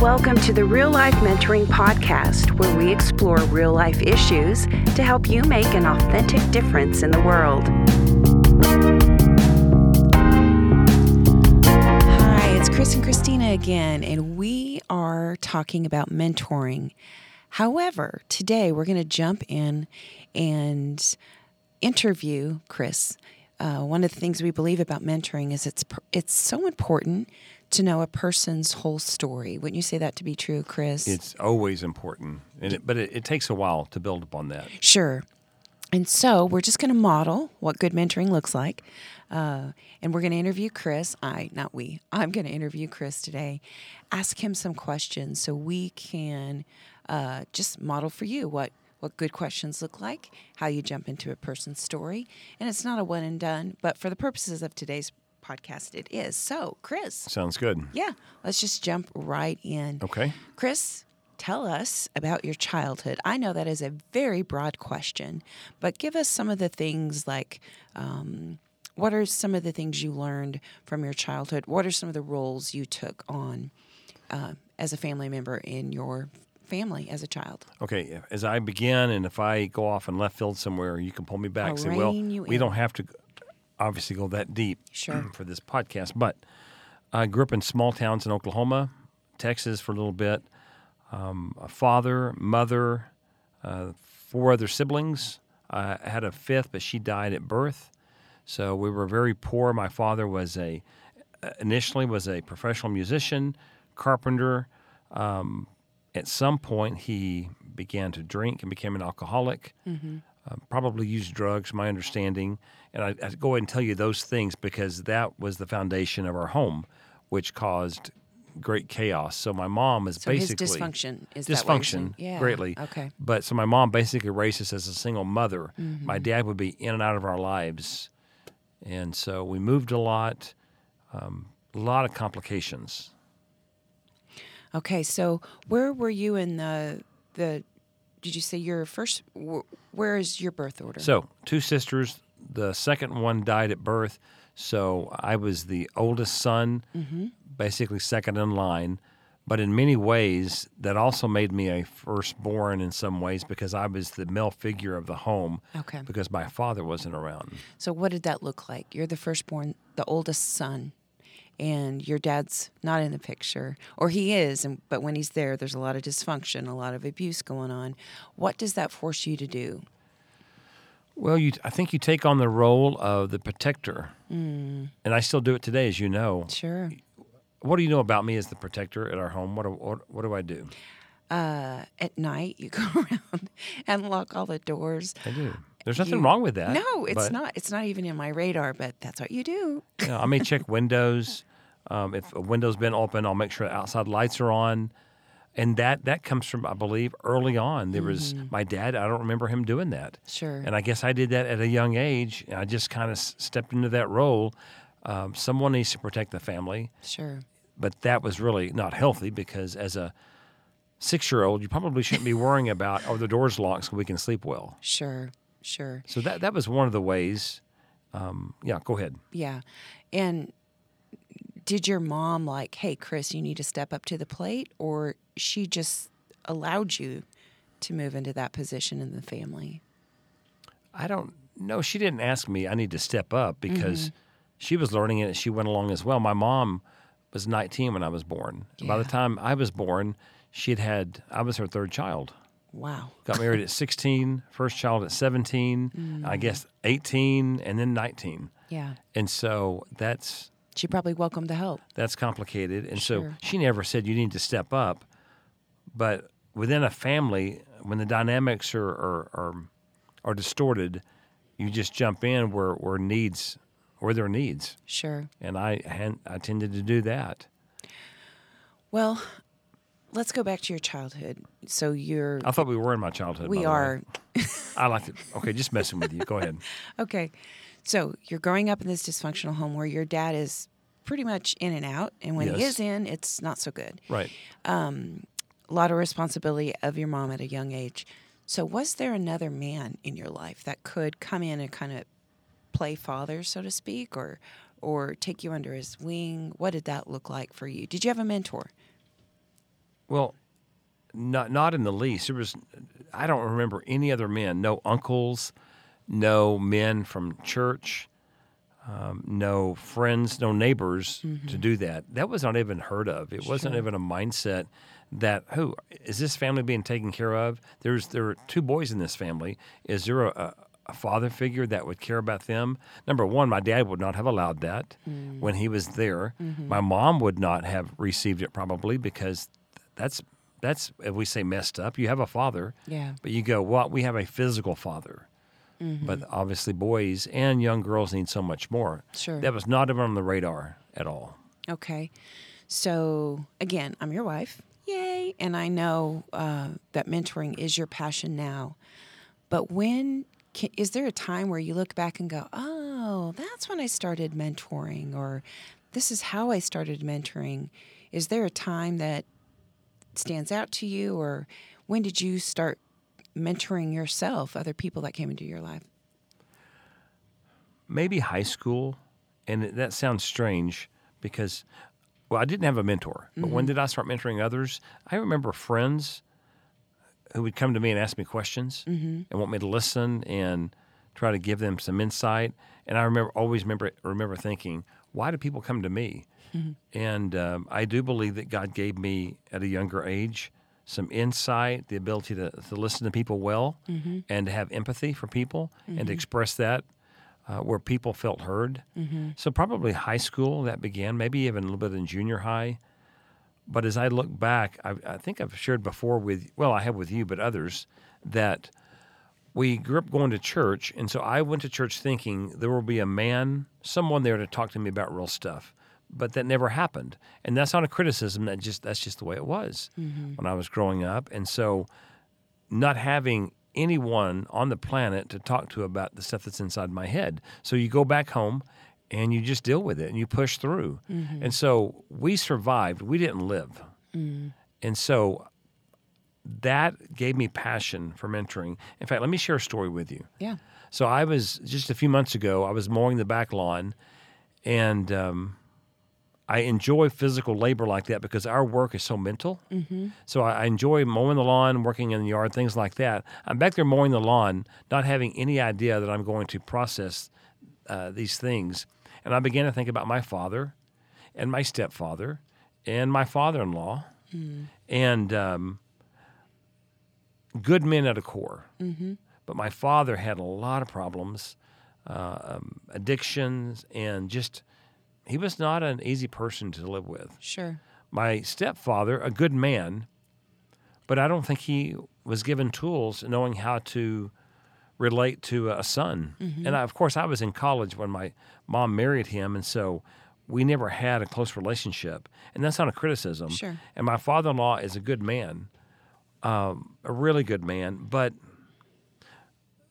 Welcome to the Real Life Mentoring Podcast, where we explore real life issues to help you make an authentic difference in the world. Hi, it's Chris and Christina again, and we are talking about mentoring. However, today we're going to jump in and interview Chris. Uh, one of the things we believe about mentoring is it's it's so important to know a person's whole story. Wouldn't you say that to be true, Chris? It's always important, and it, but it, it takes a while to build upon that. Sure. And so we're just going to model what good mentoring looks like. Uh, and we're going to interview Chris. I, not we, I'm going to interview Chris today, ask him some questions so we can uh, just model for you what, what good questions look like, how you jump into a person's story. And it's not a one and done, but for the purposes of today's podcast, it is. So, Chris. Sounds good. Yeah, let's just jump right in. Okay. Chris, tell us about your childhood. I know that is a very broad question, but give us some of the things like um, what are some of the things you learned from your childhood? What are some of the roles you took on uh, as a family member in your family as a child? Okay, as I begin, and if I go off in left field somewhere, you can pull me back. I'll say, well, we in." don't have to obviously go that deep Sure. for this podcast, but I grew up in small towns in Oklahoma, Texas for a little bit. Um, a father, mother, uh, four other siblings. I had a fifth, but she died at birth. So we were very poor. My father was a initially was a professional musician, carpenter. Um, at some point, he began to drink and became an alcoholic. Uh, probably used drugs, my understanding. And I, I go ahead and tell you those things because that was the foundation of our home, which caused great chaos. So my mom is So his basically dysfunction is that what you're saying? dysfunction Yeah, greatly. okay. But so my mom basically raised us as a single mother. Mm-hmm. My dad would be in and out of our lives, and so we moved a lot. Um, a lot of complications. Okay, so where were you in the the? Did you say your first? wh- Where is your birth order? So two sisters. The second one died at birth, so I was the oldest son, Mm-hmm. basically second in line. But in many ways, that also made me a firstborn in some ways because I was the male figure of the home. Okay. Because my father wasn't around. So what did that look like? You're the firstborn, the oldest son, and your dad's not in the picture, or he is, and, but when he's there, there's a lot of dysfunction, a lot of abuse going on. What does that force you to do? Well, you, I think you take on the role of the protector, Hmm. and I still do it today, as you know. Sure. What do you know about me as the protector at our home? What do, what, what do I do? Uh, at night, you go around and lock all the doors. I do. There's nothing You- wrong with that. No, it's not. It's not even in my radar, but that's what you do. you know, I may check windows. Um, if a window's been open, I'll make sure the outside lights are on. And that that comes from, I believe, early on. There was my dad. I don't remember him doing that. Mm-hmm. Sure. And I guess I did that at a young age. And I just kind of stepped into that role. Um, someone needs to protect the family. Sure. but that was really not healthy because as a six year old, you probably shouldn't be worrying about, oh, the door's locked so we can sleep well. Sure. Sure. So that, that was one of the ways. Um, yeah, go ahead. Yeah. And did your mom like, hey, Chris, you need to step up to the plate? Or she just allowed you to move into that position in the family? I don't know. She didn't ask me, I need to step up because mm-hmm. she was learning it. She went along as well. My mom was 19 when I was born. By the time I was born, she'd had, I was her third child. Wow. Got married at 16, first child at 17, I mm. guess 18, and then 19. Yeah. And so that's She probably welcomed the help. that's complicated. And so she never said you need to step up. But within a family, when the dynamics are are, are, are distorted, you just jump in where, where needs where there are needs. Sure. And I I tended to do that. Well, let's go back to your childhood. So you're, I thought we were in my childhood. we are, I like it. Okay, just messing with you. Go ahead. okay. So you're growing up in this dysfunctional home where your dad is pretty much in and out. And when he is in, it's not so good. Right. Um, a lot of responsibility of your mom at a young age. So, was there another man in your life that could come in and kind of play father, so to speak, or or take you under his wing? What did that look like for you? Did you have a mentor? Well, not not in the least. There was, I don't remember any other men. No uncles, no men from church, um, no friends, no neighbors to mm-hmm. do that. That was not even heard of. It wasn't even a mindset that who is this family being taken care of? There's there are two boys in this family. Is there a, a, a father figure that would care about them? Number one, my dad would not have allowed that mm. when he was there. Mm-hmm. My mom would not have received it probably because that's that's if we say messed up. You have a father, Yeah. but you go, well, we have a physical father. But obviously, boys and young girls need so much more. Sure. That was not even on the radar at all. Okay. So, again, I'm your wife. Yay. And I know uh, that mentoring is your passion now. But when can, is there a time where you look back and go, oh, that's when I started mentoring, or this is how I started mentoring? Is there a time that stands out to you, or when did you start mentoring yourself, other people that came into your life? maybe high school, and that sounds strange because, well, I didn't have a mentor. But when mm-hmm. did I start mentoring others? I remember friends who would come to me and ask me questions mm-hmm. and want me to listen and try to give them some insight. And I remember always remember remember thinking, why do people come to me? Mm-hmm. And um, I do believe that God gave me at a younger age some insight, the ability to, to listen to people well, mm-hmm. and to have empathy for people and to mm-hmm. express that uh, where people felt heard. Mm-hmm. So probably high school that began, maybe even a little bit in junior high. But as I look back, I, I think I've shared before with well, I have with you, but others that we grew up going to church, and so I went to church thinking there will be a man, someone there to talk to me about real stuff. But that never happened, and that's not a criticism. That just that's just the way it was mm-hmm. when I was growing up, and so not having anyone on the planet to talk to about the stuff that's inside my head. So you go back home and you just deal with it and you push through. Mm-hmm. And so we survived. We didn't live. Mm. And so that gave me passion for mentoring. In fact, let me share a story with you. Yeah. So I was just a few months ago. I was mowing the back lawn, and um, I enjoy physical labor like that because our work is so mental. Mm-hmm. So I, I enjoy mowing the lawn, working in the yard, things like that. I'm back there mowing the lawn, not having any idea that I'm going to process uh, these things, and I began to think about my father, and my stepfather, and my father-in-law, and um, good men at a core. Mm-hmm. But my father had a lot of problems, uh, um, addictions, and just he was not an easy person to live with. Sure. My stepfather, a good man, but I don't think he was given tools knowing how to relate to a son. And I, of course, I was in college when my mom married him, and so we never had a close relationship. And that's not a criticism. Sure. And my father-in-law is a good man, um, a really good man, but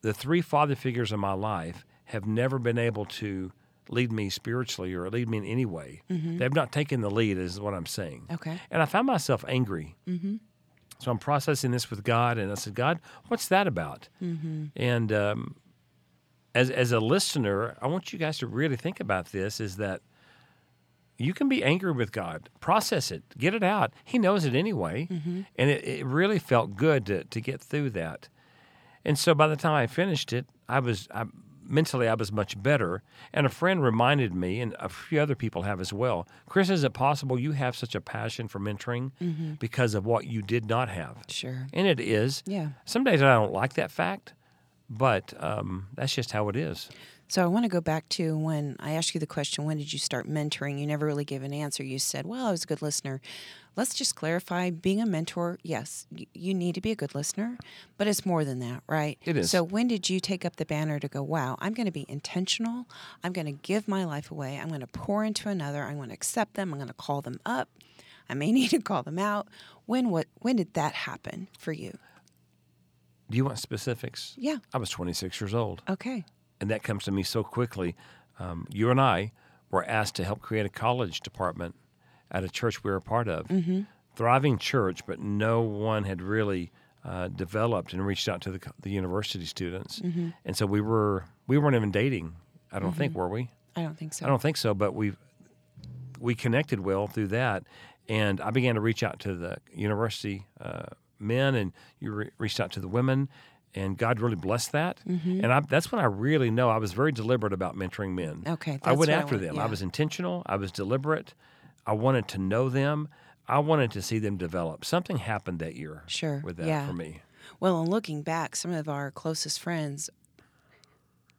the three father figures in my life have never been able to lead me spiritually or lead me in any way. They've not taken the lead, is what I'm saying. Okay. And I found myself angry. Mm-hmm. So I'm processing this with God, and I said, God, what's that about? Mm-hmm. And um, as as a listener, I want you guys to really think about this: is that you can be angry with God, process it, get it out. He knows it anyway, and it, it really felt good to to get through that. And so by the time I finished it, I was I, mentally I was much better. And a friend reminded me, and a few other people have as well. Chris, is it possible you have such a passion for mentoring because of what you did not have? Sure. And it is. Yeah. Some days I don't like that fact, but um, that's just how it is. So I want to go back to when I asked you the question, when did you start mentoring? You never really gave an answer. You said, well, I was a good listener. Let's just clarify being a mentor, yes, you need to be a good listener, but it's more than that, right? It is. So when did you take up the banner to go, wow, I'm going to be intentional. I'm going to give my life away. I'm going to pour into another. I'm going to accept them. I'm going to call them up. I may need to call them out. When what when did that happen for you? Do you want specifics? Yeah. I was 26 years old, Okay. and that comes to me so quickly. Um, you and I were asked to help create a college department at a church we were a part of. Mm-hmm. Thriving church, but no one had really uh, developed and reached out to the, the university students. Mm-hmm. And so we were we weren't even dating. I don't think were we? I don't think so. I don't think so, but we we connected well through that, And I began to reach out to the university uh, men, and you re- reached out to the women, and God really blessed that. Mm-hmm. And I, that's when I really know I was very deliberate about mentoring men. Okay, I went what I after them. yeah. I was intentional. I was deliberate. I wanted to know them. I wanted to see them develop. Something happened that year. Sure, With that yeah. for me. Well, and looking back, some of our closest friends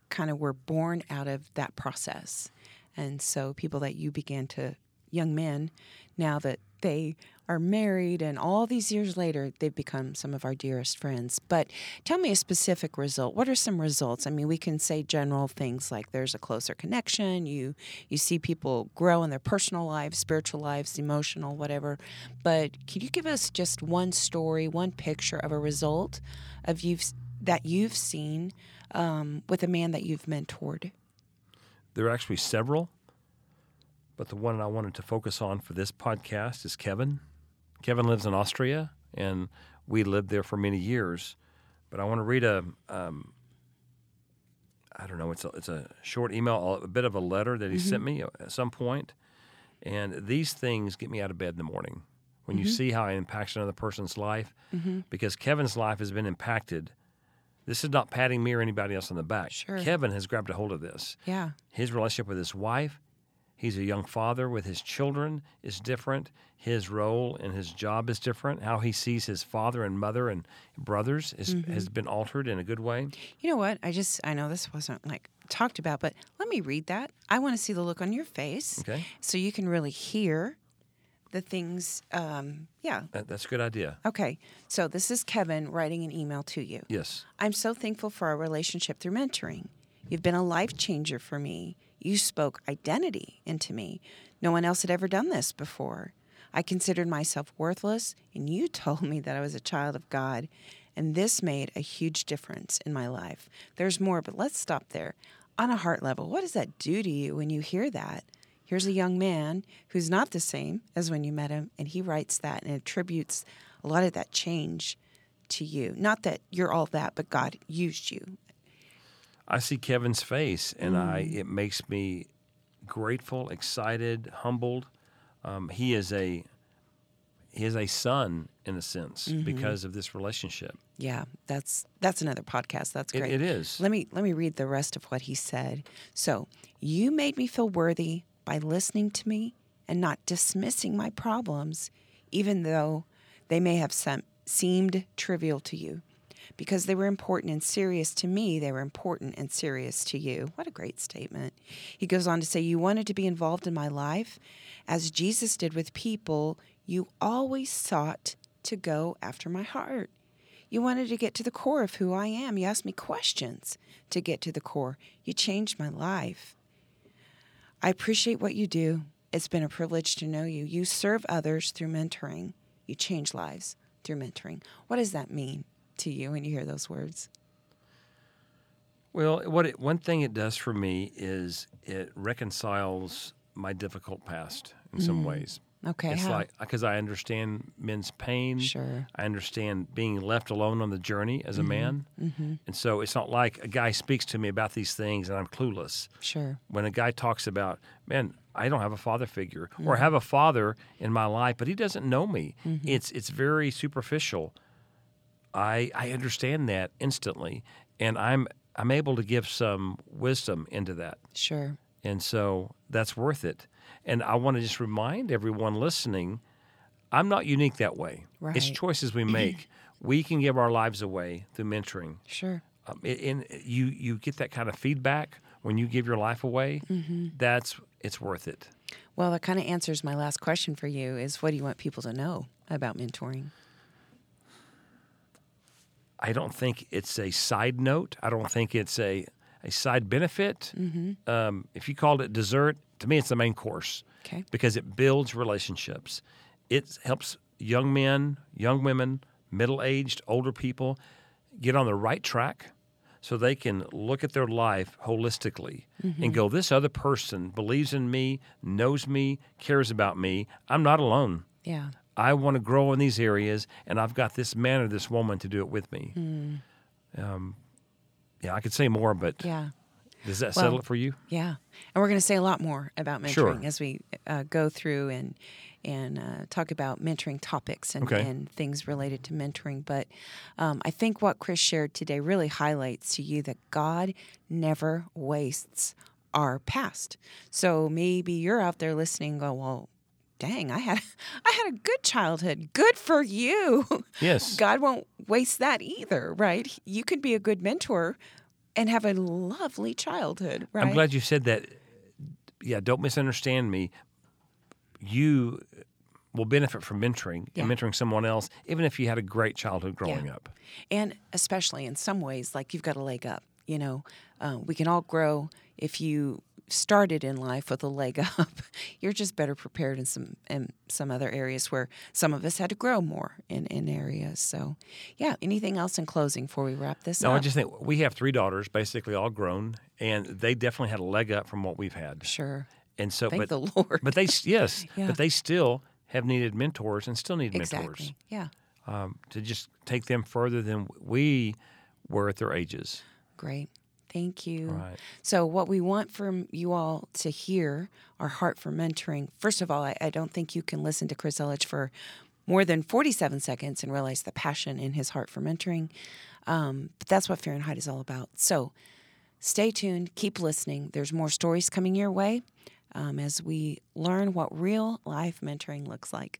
kind of were born out of that process. And so people that you began to, young men, now that they are married and all these years later, they've become some of our dearest friends. But tell me a specific result. What are some results? I mean, we can say general things like there's a closer connection, you you see people grow in their personal lives, spiritual lives, emotional, whatever. But can you give us just one story, one picture of a result of you've that you've seen um, with a man that you've mentored? There are actually several, but the one I wanted to focus on for this podcast is Kevin. Kevin lives in Austria, and we lived there for many years. But I want to read a, um, I don't know, it's a, it's a short email, a bit of a letter that he sent mm-hmm. me at some point. And these things get me out of bed in the morning when you mm-hmm. see how it impacts another person's life, mm-hmm. because Kevin's life has been impacted. This is not patting me or anybody else on the back. Sure. Kevin has grabbed a hold of this Yeah. his relationship with his wife. He's a young father with his children is different. His role and his job is different. How he sees his father and mother and brothers is, has been altered in a good way. You know what? I just I know this wasn't like talked about, but let me read that. I want to see the look on your face, Okay, so you can really hear the things. Um, yeah. that, that's a good idea. Okay. So this is Kevin writing an email to you. Yes, I'm so thankful for our relationship through mentoring. You've been a life changer for me. You spoke identity into me. No one else had ever done this before. I considered myself worthless, and you told me that I was a child of God. And this made a huge difference in my life. There's more, but let's stop there. On a heart level, what does that do to you when you hear that? Here's a young man who's not the same as when you met him, and he writes that and attributes a lot of that change to you. Not that you're all that, but God used you. I see Kevin's face, and I it makes me grateful, excited, humbled. Um, he is a he is a son in a sense because of this relationship. Yeah, that's that's another podcast. That's It, great. it is. Let me let me read the rest of what he said. So, you made me feel worthy by listening to me and not dismissing my problems, even though they may have sem- seemed trivial to you. Because they were important and serious to me, they were important and serious to you. What a great statement. He goes on to say, You wanted to be involved in my life. As Jesus did with people, you always sought to go after my heart. You wanted to get to the core of who I am. You asked me questions to get to the core. You changed my life. I appreciate what you do. It's been a privilege to know you. You serve others through mentoring. You change lives through mentoring. What does that mean to you when you hear those words? Well, what it, one thing it does for me is it reconciles my difficult past in some ways. Okay, it's how? like because I understand men's pain. Sure. I understand being left alone on the journey as a man, mm-hmm. and so it's not like a guy speaks to me about these things and I'm clueless. Sure. When a guy talks about, man, I don't have a father figure, Mm-hmm. or have a father in my life, but he doesn't know me. It's it's very superficial. I I understand that instantly, and I'm I'm able to give some wisdom into that. Sure. And so that's worth it. And I want to just remind everyone listening I'm not unique that way. Right. It's choices we make. we can give our lives away through mentoring. Sure. Um, and you, you get that kind of feedback when you give your life away. That's it's worth it. Well, that kind of answers my last question for you is what do you want people to know about mentoring? I don't think it's a side note. I don't think it's a, a side benefit. Um, if you called it dessert, to me, it's the main course. Okay. because it builds relationships. It helps young men, young women, middle aged, older people get on the right track so they can look at their life holistically and go, This other person believes in me, knows me, cares about me. I'm not alone. Yeah. I want to grow in these areas, and I've got this man or this woman to do it with me. Um, yeah, I could say more, but Yeah. Does that Well, settle it for you? Yeah, and we're going to say a lot more about mentoring Sure. as we uh, go through and and uh, talk about mentoring topics and, Okay. and things related to mentoring. But um, I think what Chris shared today really highlights to you that God never wastes our past. So maybe you're out there listening, go, well. Dang, I had I had a good childhood. Good for you. Yes. God won't waste that either, right? You could be a good mentor and have a lovely childhood, right? I'm glad you said that. Yeah, don't misunderstand me. You will benefit from mentoring Yeah. and mentoring someone else, even if you had a great childhood growing up. And especially in some ways, like you've got a leg up. You know, uh, we can all grow if you started in life with a leg up. You're just better prepared in some in some other areas where some of us had to grow more in, in areas. So, yeah. Anything else in closing before we wrap this No, up? I just think we have three daughters, basically all grown, and they definitely had a leg up from what we've had. sure. And so, Thank but the Lord. but they yes, Yeah. but they still have needed mentors and still need mentors. Yeah. um, to just take them further than we were at their ages. Great. Thank you. Right. So, what we want from you all to hear our heart for mentoring, first of all, I, I don't think you can listen to Chris Elledge for more than 47 seconds and realize the passion in his heart for mentoring. Um, but that's what Fahrenheit is all about. So, stay tuned, keep listening. There's more stories coming your way um, as we learn what real life mentoring looks like.